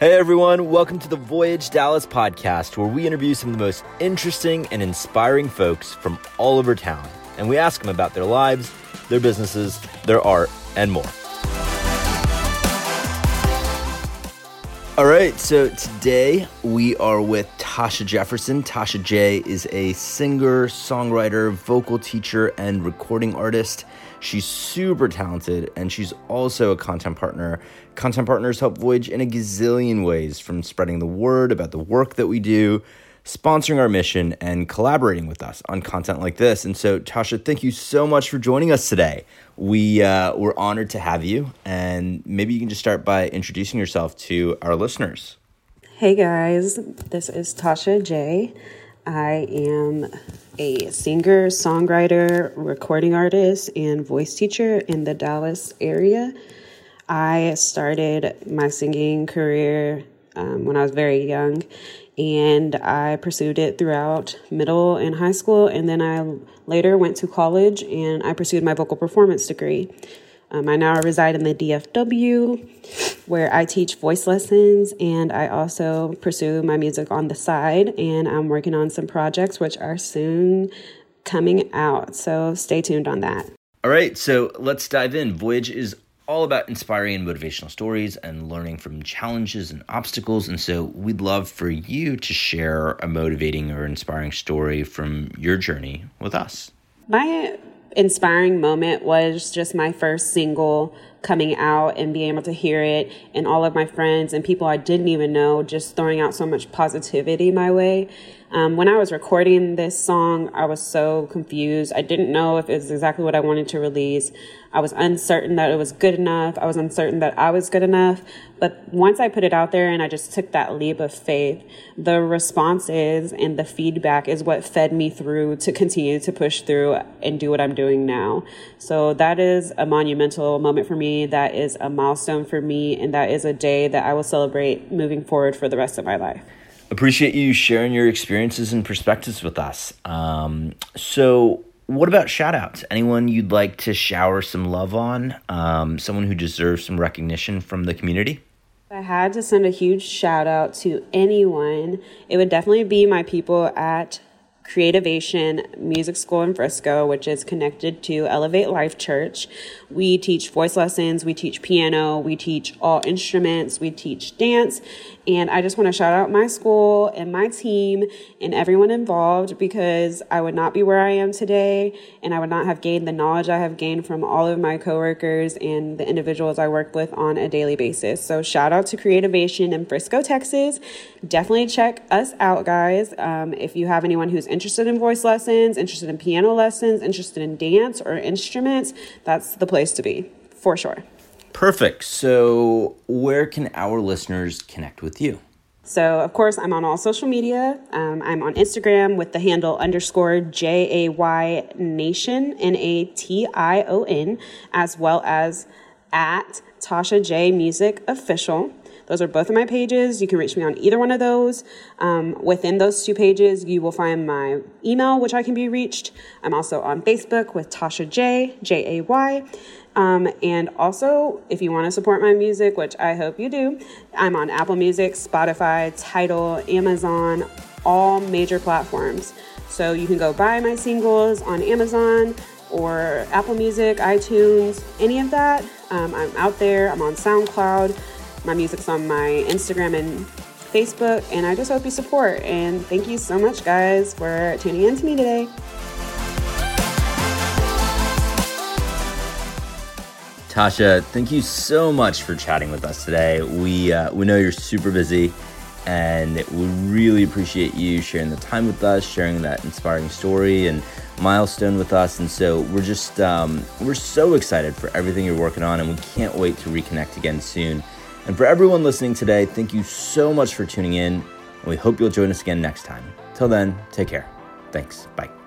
Hey everyone, welcome to the Voyage Dallas podcast, where we interview some of the most interesting and inspiring folks from all over town. And we ask them about their lives, their businesses, their art, and more. All right, so today we are with Tasha Jefferson. Tasha J is a singer, songwriter, vocal teacher, and recording artist. She's super talented and she's also a content partner. Content partners help Voyage in a gazillion ways from spreading the word about the work that we do, sponsoring our mission, and collaborating with us on content like this. And so, Tasha, thank you so much for joining us today. We, uh, we're honored to have you. And maybe you can just start by introducing yourself to our listeners. Hey guys, this is Tasha J. I am a singer, songwriter, recording artist, and voice teacher in the Dallas area. I started my singing career um, when I was very young, and I pursued it throughout middle and high school. And then I later went to college and I pursued my vocal performance degree. Um, I now reside in the DFW where I teach voice lessons and I also pursue my music on the side. And I'm working on some projects which are soon coming out. So stay tuned on that. All right, so let's dive in. Voyage is all about inspiring and motivational stories and learning from challenges and obstacles. And so we'd love for you to share a motivating or inspiring story from your journey with us. My inspiring moment was just my first single coming out and being able to hear it and all of my friends and people I didn't even know just throwing out so much positivity my way. Um, when I was recording this song, I was so confused. I didn't know if it was exactly what I wanted to release. I was uncertain that it was good enough. I was uncertain that I was good enough. But once I put it out there and I just took that leap of faith, the responses and the feedback is what fed me through to continue to push through and do what I'm doing now. So that is a monumental moment for me. That is a milestone for me. And that is a day that I will celebrate moving forward for the rest of my life appreciate you sharing your experiences and perspectives with us. Um, so, what about shout outs? Anyone you'd like to shower some love on? Um, someone who deserves some recognition from the community? I had to send a huge shout out to anyone. It would definitely be my people at Creativation Music School in Frisco, which is connected to Elevate Life Church. We teach voice lessons, we teach piano, we teach all instruments, we teach dance, and I just want to shout out my school and my team and everyone involved because I would not be where I am today and I would not have gained the knowledge I have gained from all of my coworkers and the individuals I work with on a daily basis. So shout out to Creativation in Frisco, Texas. Definitely check us out, guys. Um, if you have anyone who's interested in voice lessons, interested in piano lessons, interested in dance or instruments, that's the place to be for sure. Perfect. So, where can our listeners connect with you? So, of course, I'm on all social media. Um, I'm on Instagram with the handle underscore J A Y Nation, N A T I O N, as well as at Tasha J Music Official. Those are both of my pages. You can reach me on either one of those. Um, within those two pages, you will find my email, which I can be reached. I'm also on Facebook with Tasha J, J A Y. Um, and also, if you want to support my music, which I hope you do, I'm on Apple Music, Spotify, Tidal, Amazon, all major platforms. So you can go buy my singles on Amazon or Apple Music, iTunes, any of that. Um, I'm out there. I'm on SoundCloud. My music's on my Instagram and Facebook, and I just hope you support. And thank you so much, guys, for tuning in to me today. Tasha, thank you so much for chatting with us today. We uh, we know you're super busy, and we really appreciate you sharing the time with us, sharing that inspiring story and milestone with us. And so we're just um, we're so excited for everything you're working on, and we can't wait to reconnect again soon. And for everyone listening today, thank you so much for tuning in, and we hope you'll join us again next time. Till then, take care. Thanks. Bye.